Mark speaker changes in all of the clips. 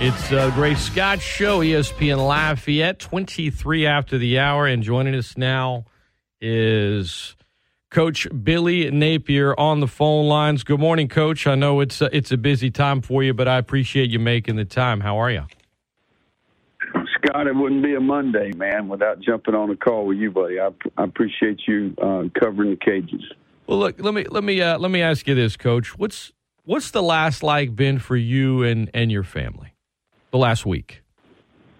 Speaker 1: It's a Great Scott Show, ESPN Lafayette, 23 after the hour. And joining us now is Coach Billy Napier on the phone lines. Good morning, Coach. I know it's a, it's a busy time for you, but I appreciate you making the time. How are you?
Speaker 2: Scott, it wouldn't be a Monday, man, without jumping on a call with you, buddy. I, I appreciate you uh, covering the Cajuns.
Speaker 1: Well, look, let me let me uh, let me ask you this, Coach. What's what's the last like been for you and and your family? The last week.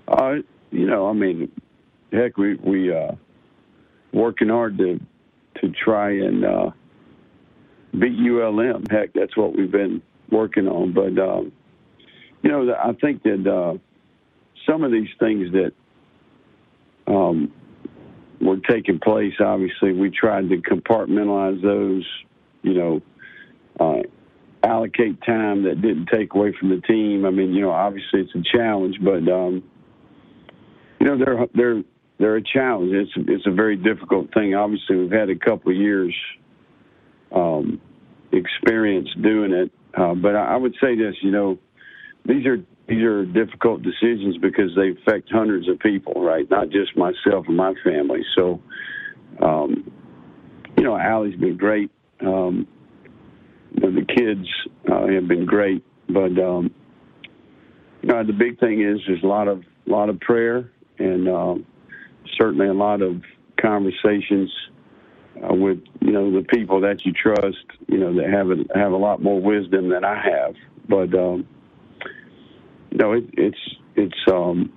Speaker 2: Uh, you know, I mean, heck, we we uh, working hard to to try and uh, beat ULM. Heck, that's what we've been working on. But um, you know, I think that uh, some of these things that um, were taking place, obviously, we tried to compartmentalize those. You know, uh, allocate time that didn't take away from the team. I mean, you know, obviously it's a challenge, but um, you know, they're they're they're a challenge. It's it's a very difficult thing. Obviously, we've had a couple of years um, experience doing it, uh, but I, I would say this. You know, these are these are difficult decisions because they affect hundreds of people, right? Not just myself and my family. So, um, you know, Allie's been great. Um, the kids uh, have been great, but um, you know, the big thing is there's a lot of lot of prayer and um, certainly a lot of conversations uh, with you know the people that you trust. You know that have a, have a lot more wisdom than I have, but um, you know it, it's it's um,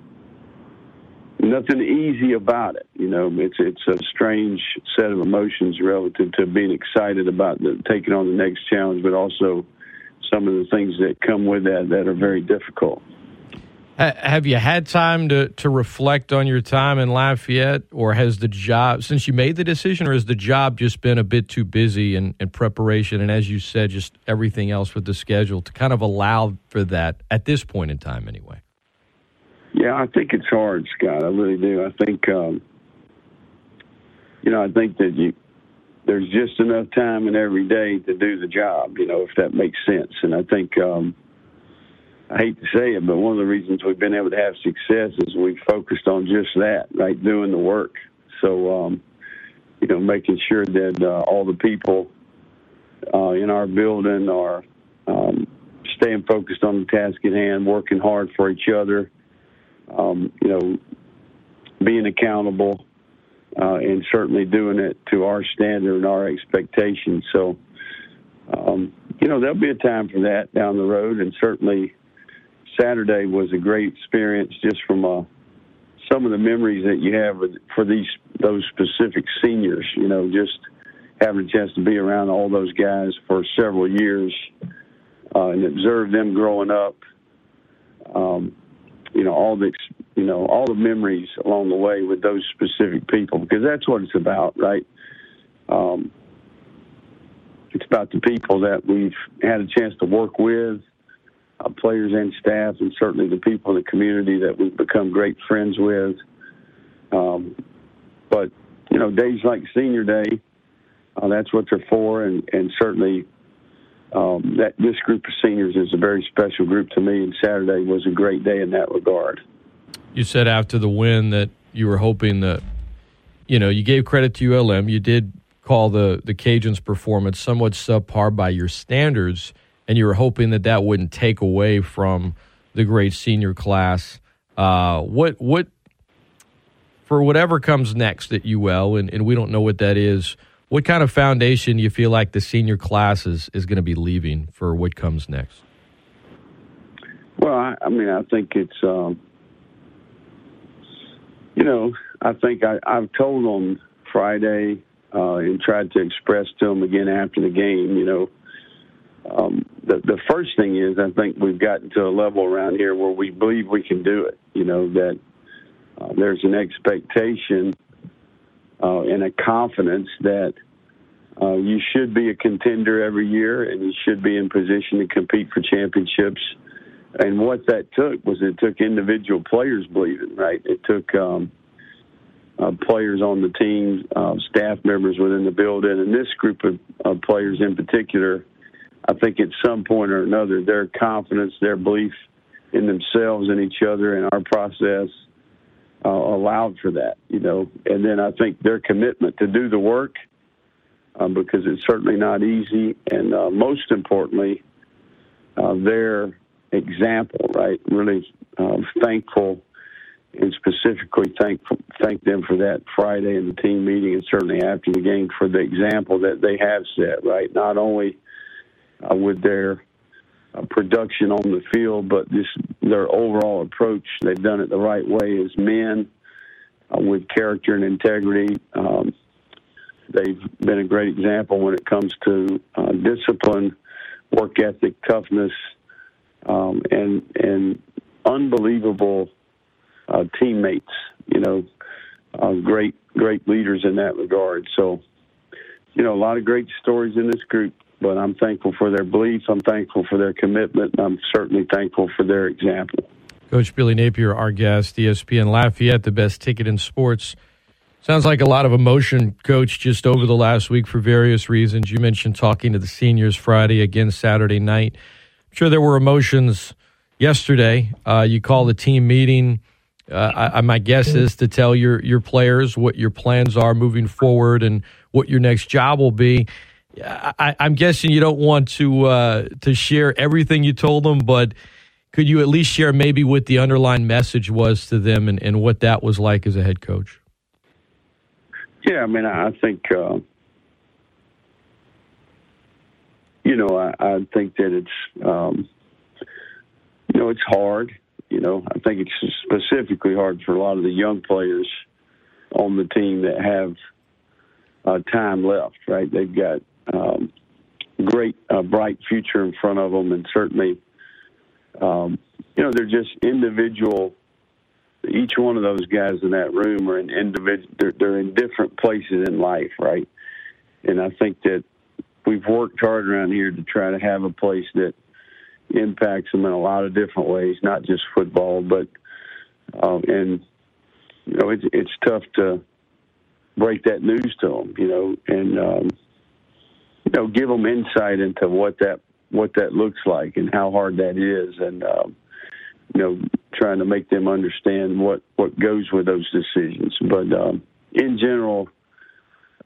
Speaker 2: nothing easy about it. You know, it's it's a strange set of emotions relative to being excited about the, taking on the next challenge, but also some of the things that come with that that are very difficult.
Speaker 1: Have you had time to, to reflect on your time in Lafayette, or has the job, since you made the decision, or has the job just been a bit too busy in, in preparation? And as you said, just everything else with the schedule to kind of allow for that at this point in time, anyway?
Speaker 2: Yeah, I think it's hard, Scott. I really do. I think, um, you know, I think that you there's just enough time in every day to do the job. You know, if that makes sense. And I think um, I hate to say it, but one of the reasons we've been able to have success is we've focused on just that, right, doing the work. So, um, you know, making sure that uh, all the people uh, in our building are um, staying focused on the task at hand, working hard for each other um, you know, being accountable, uh, and certainly doing it to our standard and our expectations. So, um, you know, there'll be a time for that down the road, and certainly Saturday was a great experience just from uh, some of the memories that you have for these those specific seniors. You know, just having a chance to be around all those guys for several years uh, and observe them growing up. Um, you know all the you know all the memories along the way with those specific people because that's what it's about, right? Um, it's about the people that we've had a chance to work with, uh, players and staff, and certainly the people in the community that we've become great friends with. Um, but you know, days like Senior Day, uh, that's what they're for, and and certainly um, that this group of seniors is a very special group to me, and Saturday was a great day in that regard.
Speaker 1: You said after the win that you were hoping that, you know, you gave credit to ULM. You did call the the Cajuns' performance somewhat subpar by your standards, and you were hoping that that wouldn't take away from the great senior class. Uh, what what for whatever comes next at UL, and, and we don't know what that is what kind of foundation do you feel like the senior class is, is going to be leaving for what comes next?
Speaker 2: Well, I, I mean, I think it's, um, you know, I think I, I've told them Friday uh, and tried to express to them again after the game, you know, um, the, the first thing is I think we've gotten to a level around here where we believe we can do it, you know, that uh, there's an expectation – uh, and a confidence that uh, you should be a contender every year and you should be in position to compete for championships. And what that took was it took individual players believing, right? It took um, uh, players on the team, uh, staff members within the building, and this group of, of players in particular. I think at some point or another, their confidence, their belief in themselves and each other and our process uh, allowed for that, you know. And then I think their commitment to do the work, um, because it's certainly not easy, and uh, most importantly, uh, their example, right? Really uh, thankful and specifically thank thank them for that Friday in the team meeting and certainly after the game for the example that they have set, right? Not only uh, with their production on the field, but this their overall approach. They've done it the right way as men uh, with character and integrity. Um, they've been a great example when it comes to uh, discipline, work ethic, toughness, um, and and unbelievable uh, teammates. You know, uh, great great leaders in that regard. So, you know, a lot of great stories in this group but I'm thankful for their beliefs. I'm thankful for their commitment. And I'm certainly thankful for their example.
Speaker 1: Coach Billy Napier, our guest, ESPN Lafayette, the best ticket in sports. Sounds like a lot of emotion, Coach, just over the last week for various reasons. You mentioned talking to the seniors Friday, again Saturday night. I'm sure there were emotions yesterday. Uh, you called a team meeting. Uh, I, my guess is to tell your your players what your plans are moving forward and what your next job will be. I, am guessing you don't want to uh, to share everything you told them, but could you at least share maybe what the underlying message was to them and, and what that was like as a head coach?
Speaker 2: Yeah, I mean, I think uh, you know, I, I think that it's um, you know it's hard. You know, I think it's specifically hard for a lot of the young players on the team that have uh, time left. Right, they've got um, great, uh, bright future in front of them, and certainly, um, you know, they're just individual. Each one of those guys in that room are in individual. They're, they're in different places in life, right? And I think that we've worked hard around here to try to have a place that impacts them in a lot of different ways, not just football, but um, and you know it's it's tough to break that news to them, you know, and um, you know, give them insight into what that what that looks like and how hard that is, and um, you know, trying to make them understand what what goes with those decisions. But um, in general,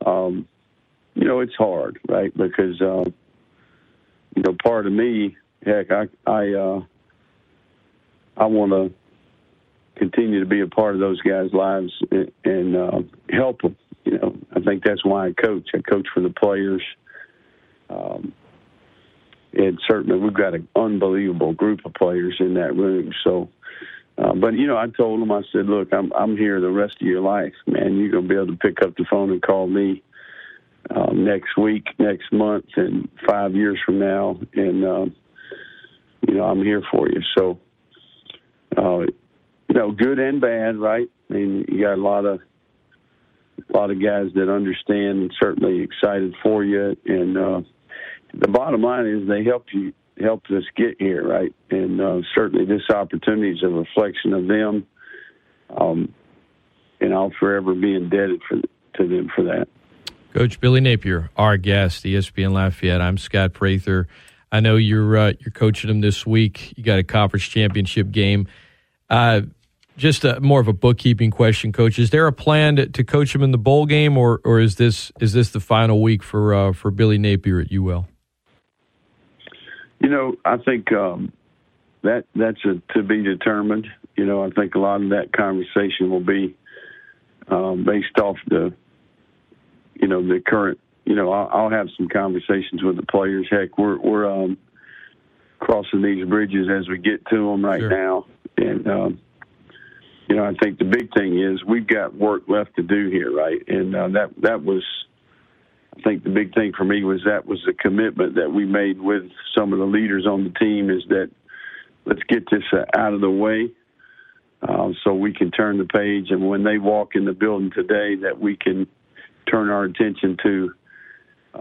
Speaker 2: um, you know, it's hard, right? Because uh, you know, part of me, heck, I I uh, I want to continue to be a part of those guys' lives and, and uh, help them. You know, I think that's why I coach. I coach for the players. Um, and certainly we've got an unbelievable group of players in that room. So, uh, but you know, I told them, I said, look, I'm I'm here the rest of your life, man. You're gonna be able to pick up the phone and call me um, next week, next month, and five years from now, and um, you know, I'm here for you. So, uh, you know, good and bad, right? I mean, you got a lot of a lot of guys that understand and certainly excited for you, and uh, the bottom line is they helped you helped us get here, right? And uh, certainly this opportunity is a reflection of them. Um, and I'll forever be indebted for, to them for that.
Speaker 1: Coach Billy Napier, our guest, ESPN Lafayette. I'm Scott Prather. I know you're uh, you're coaching them this week. You got a conference championship game. Uh, just a, more of a bookkeeping question, Coach. Is there a plan to, to, coach them in the bowl game, or or is this is this the final week for uh, for Billy Napier at UL?
Speaker 2: You know, I think um, that that's a, to be determined. You know, I think a lot of that conversation will be um, based off the, you know, the current. You know, I'll, I'll, have some conversations with the players. Heck, we're we're um, crossing these bridges as we get to them right sure. now, and um, you know, I think the big thing is we've got work left to do here, right? And uh, that that was I think the big thing for me was that was the commitment that we made with some of the leaders on the team is that let's get this uh, out of the way uh, so we can turn the page. And when they walk in the building today, that we can turn our attention to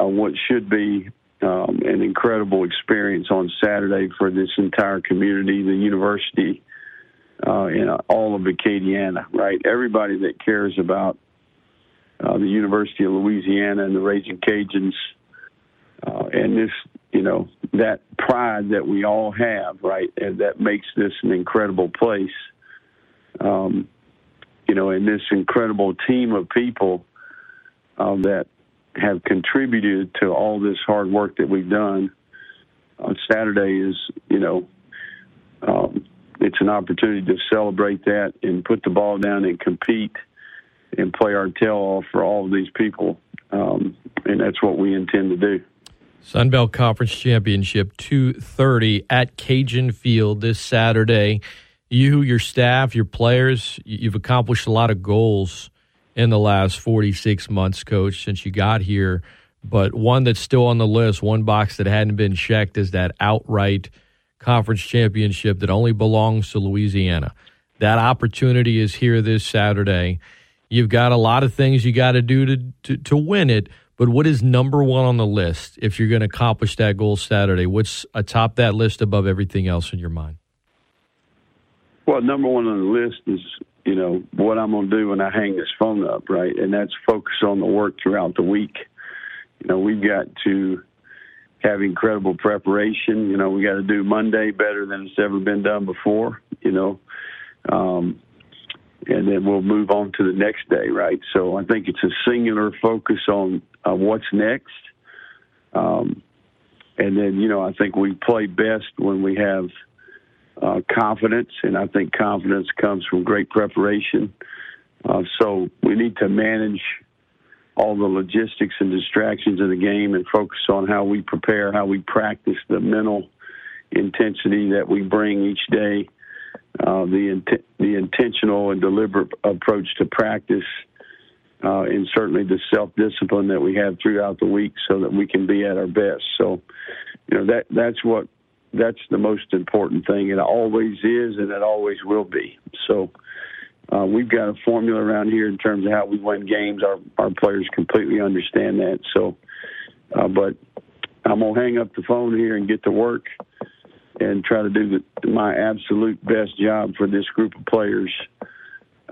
Speaker 2: uh, what should be um, an incredible experience on Saturday for this entire community, the university, uh, and all of Acadiana, right? Everybody that cares about uh, the University of Louisiana and the Ragin' Cajuns, uh, and this you know, that pride that we all have, right, and that makes this an incredible place. Um, you know, and this incredible team of people uh, that have contributed to all this hard work that we've done on Saturday is, you know, um, it's an opportunity to celebrate that and put the ball down and compete and play our tail off for all of these people. Um, and that's what we intend to do.
Speaker 1: Sun Belt Conference Championship 230 at Cajun Field this Saturday. You, your staff, your players, you've accomplished a lot of goals in the last 46 months, coach, since you got here. But one that's still on the list, one box that hadn't been checked, is that outright conference championship that only belongs to Louisiana. That opportunity is here this Saturday. You've got a lot of things you got to do to, to win it, but what is number one on the list if you're going to accomplish that goal Saturday? What's atop that list above everything else in your mind?
Speaker 2: Well, number one on the list is you know what I'm going to do when I hang this phone up, right? And that's focus on the work throughout the week. You know, we've got to have incredible preparation. You know, we got to do Monday better than it's ever been done before. You know, um, and then we'll move on to the next day, right? So I think it's a singular focus on uh, what's next. Um, and then, you know, I think we play best when we have uh, confidence, and I think confidence comes from great preparation. Uh, so we need to manage all the logistics and distractions of the game and focus on how we prepare, how we practice the mental intensity that we bring each day uh, the int- the intentional and deliberate approach to practice, uh, and certainly the self discipline that we have throughout the week, so that we can be at our best. So, you know that that's what that's the most important thing. It always is, and it always will be. So. Uh, we've got a formula around here in terms of how we win games. Our our players completely understand that. So, uh, but I'm gonna hang up the phone here and get to work and try to do the, my absolute best job for this group of players.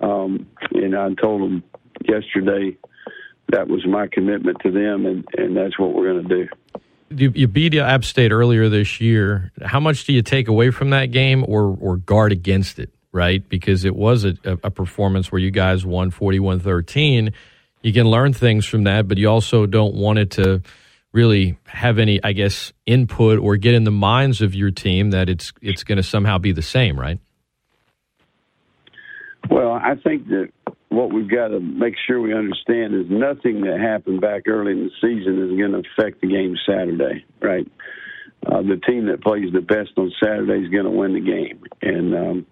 Speaker 2: Um, and I told them yesterday that was my commitment to them, and, and that's what we're going to do.
Speaker 1: You, you beat App State earlier this year. How much do you take away from that game, or or guard against it? Right, because it was a, a performance where you guys won 41-13. You can learn things from that, but you also don't want it to really have any, I guess, input or get in the minds of your team that it's it's going to somehow be the same, right?
Speaker 2: Well, I think that what we've got to make sure we understand is nothing that happened back early in the season is going to affect the game Saturday, right? Uh, the team that plays the best on Saturday is going to win the game, and um,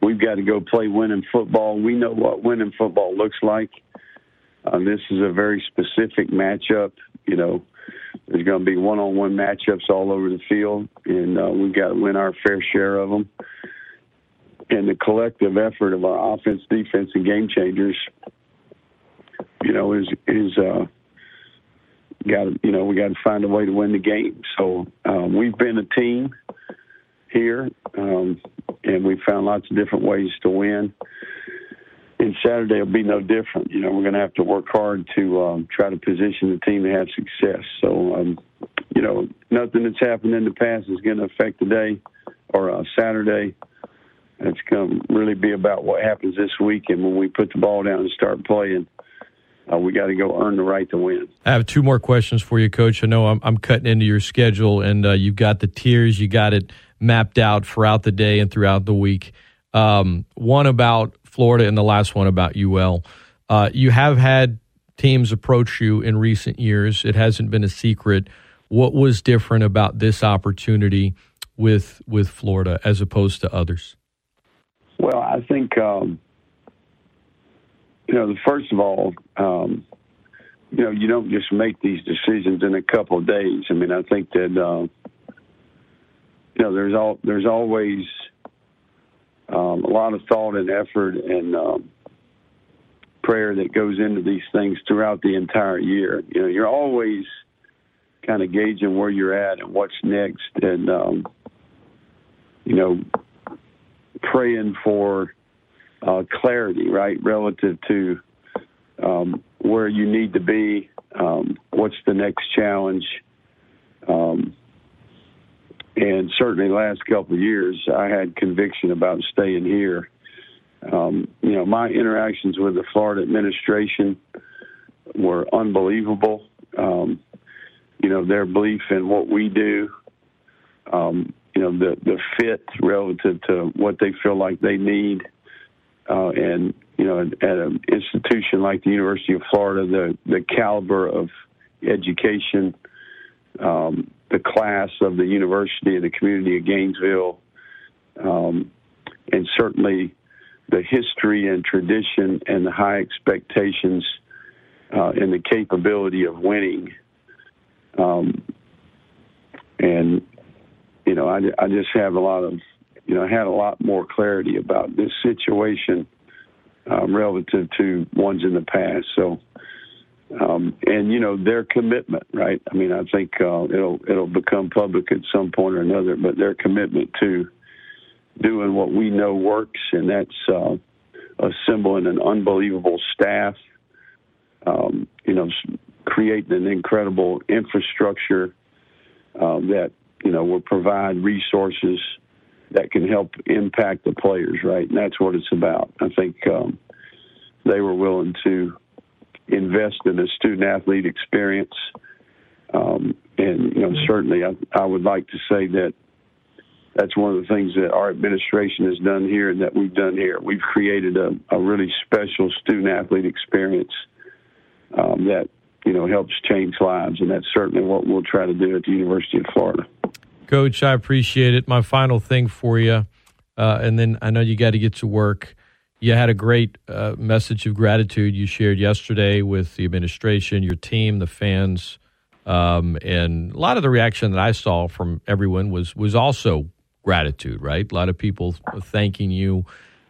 Speaker 2: we've got to go play winning football. We know what winning football looks like. Uh, this is a very specific matchup. You know, there's going to be one-on-one matchups all over the field, and uh, we've got to win our fair share of them. And the collective effort of our offense, defense, and game changers, you know, is is uh, got to you know we got to find a way to win the game. So um, we've been a team here, um, and we found lots of different ways to win and Saturday will be no different. You know, we're going to have to work hard to um, try to position the team to have success. So, um, you know, nothing that's happened in the past is going to affect today or uh, Saturday. It's going to really be about what happens this week, and when we put the ball down and start playing. Uh, we got to go earn the right to win.
Speaker 1: I have two more questions for you, Coach. I know I'm, I'm cutting into your schedule, and uh, you've got the tiers, you got it mapped out throughout the day and throughout the week. Um, one about Florida, and the last one about UL. Uh, you have had teams approach you in recent years. It hasn't been a secret. What was different about this opportunity with with Florida as opposed to others?
Speaker 2: Well, I think um, you know. First of all, um, you know, you don't just make these decisions in a couple of days. I mean, I think that uh, you know there's all there's always um, a lot of thought and effort and um, prayer that goes into these things throughout the entire year. You know, you're always kind of gauging where you're at and what's next, and um, you know, praying for uh, clarity, right, relative to um, where you need to be, um, what's the next challenge. Um, and certainly last couple of years, I had conviction about staying here. Um, you know, my interactions with the Florida administration were unbelievable. Um, you know, their belief in what we do, um, you know, the, the fit relative to what they feel like they need. Uh, and, you know, at, at an institution like the University of Florida, the, the caliber of education, um, the class of the university and the community of Gainesville, um, and certainly the history and tradition and the high expectations uh, and the capability of winning. Um, and you know, I, I just have a lot of, you know, I had a lot more clarity about this situation um, relative to ones in the past. So, um, and you know their commitment, right? I mean, I think uh, it'll it'll become public at some point or another, but their commitment to doing what we know works, and that's uh, assembling an unbelievable staff. Um, you know, creating an incredible infrastructure uh, that you know will provide resources that can help impact the players, right? And that's what it's about. I think um, they were willing to invest in the student athlete experience. Um, and you know, certainly, I, I would like to say that that's one of the things that our administration has done here and that we've done here. We've created a, a really special student athlete experience um, that you know helps change lives, and that's certainly what we'll try to do at the University of Florida.
Speaker 1: Coach, I appreciate it. My final thing for you, uh, and then I know you got to get to work. You had a great uh, message of gratitude you shared yesterday with the administration, your team, the fans, um, and a lot of the reaction that I saw from everyone was was also gratitude, right? A lot of people thanking you.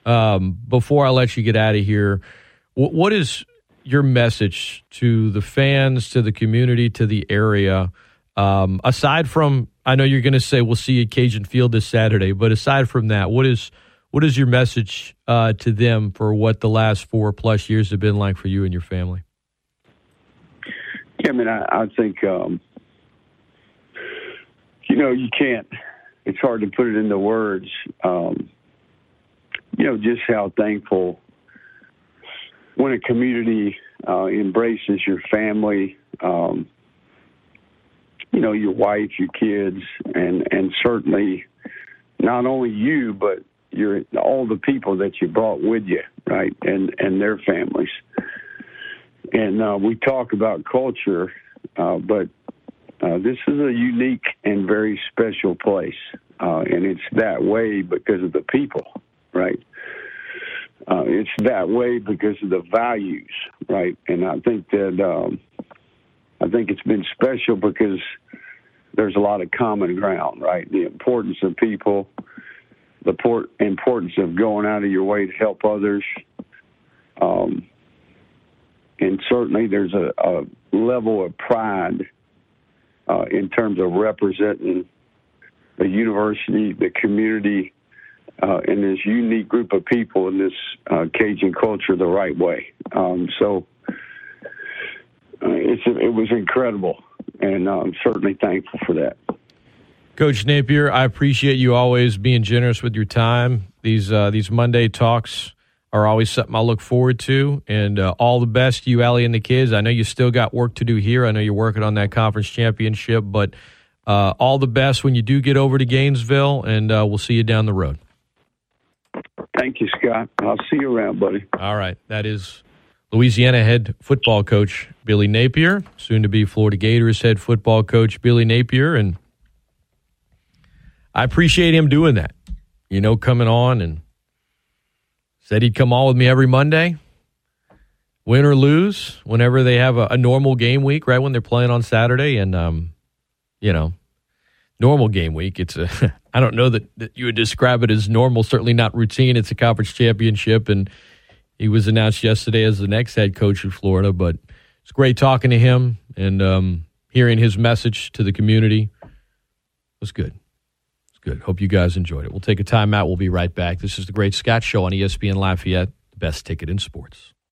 Speaker 1: Um, before I let you get out of here, what, is your message to the fans, to the community, to the area? Um, aside from, I know you're going to say we'll see you at Cajun Field this Saturday, but aside from that, what is what is your message uh, to them for what the last four plus years have been like for you and your family?
Speaker 2: Yeah, I mean, I, I think um, you know you can't it's hard to put it into words. Um, you know, just how thankful when a community uh, embraces your family, um, you know, your wife, your kids, and and certainly not only you, but your all the people that you brought with you, right, and and their families. And uh, we talk about culture, uh, but uh, this is a unique and very special place, uh, and it's that way because of the people, right? Uh, it's that way because of the values, right? And I think that um, I think it's been special because there's a lot of common ground, right? The importance of people, the port, importance of going out of your way to help others, um, and certainly there's a, a level of pride uh, in terms of representing the university, the community, uh, and this unique group of people in this uh, Cajun culture the right way. Um, so uh, it was incredible, and I'm certainly thankful for that.
Speaker 1: Coach Napier, I appreciate you always being generous with your time. These uh, these Monday talks are always something I look forward to. And uh, all the best to you, Allie, and the kids. I know you still got work to do here. I know you're working on that conference championship, but uh, all the best when you do get over to Gainesville, and uh, we'll see you down the road.
Speaker 2: Thank you, Scott. I'll see you around, buddy.
Speaker 1: All right. That is Louisiana head football coach Billy Napier, soon to be Florida Gators head football coach Billy Napier. And I appreciate him doing that, you know, coming on and Said he'd come on with me every Monday, win or lose, whenever they have a, a normal game week, right when they're playing on Saturday, and um, you know, normal game week. It's a I don't know that, that you would describe it as normal. Certainly not routine. It's a conference championship, and he was announced yesterday as the next head coach of Florida. But it's great talking to him and um, hearing his message to the community. It was good. Good. Hope you guys enjoyed it. We'll take a timeout. We'll be right back. This is the Great Scott Show on ESPN Lafayette, the best ticket in sports.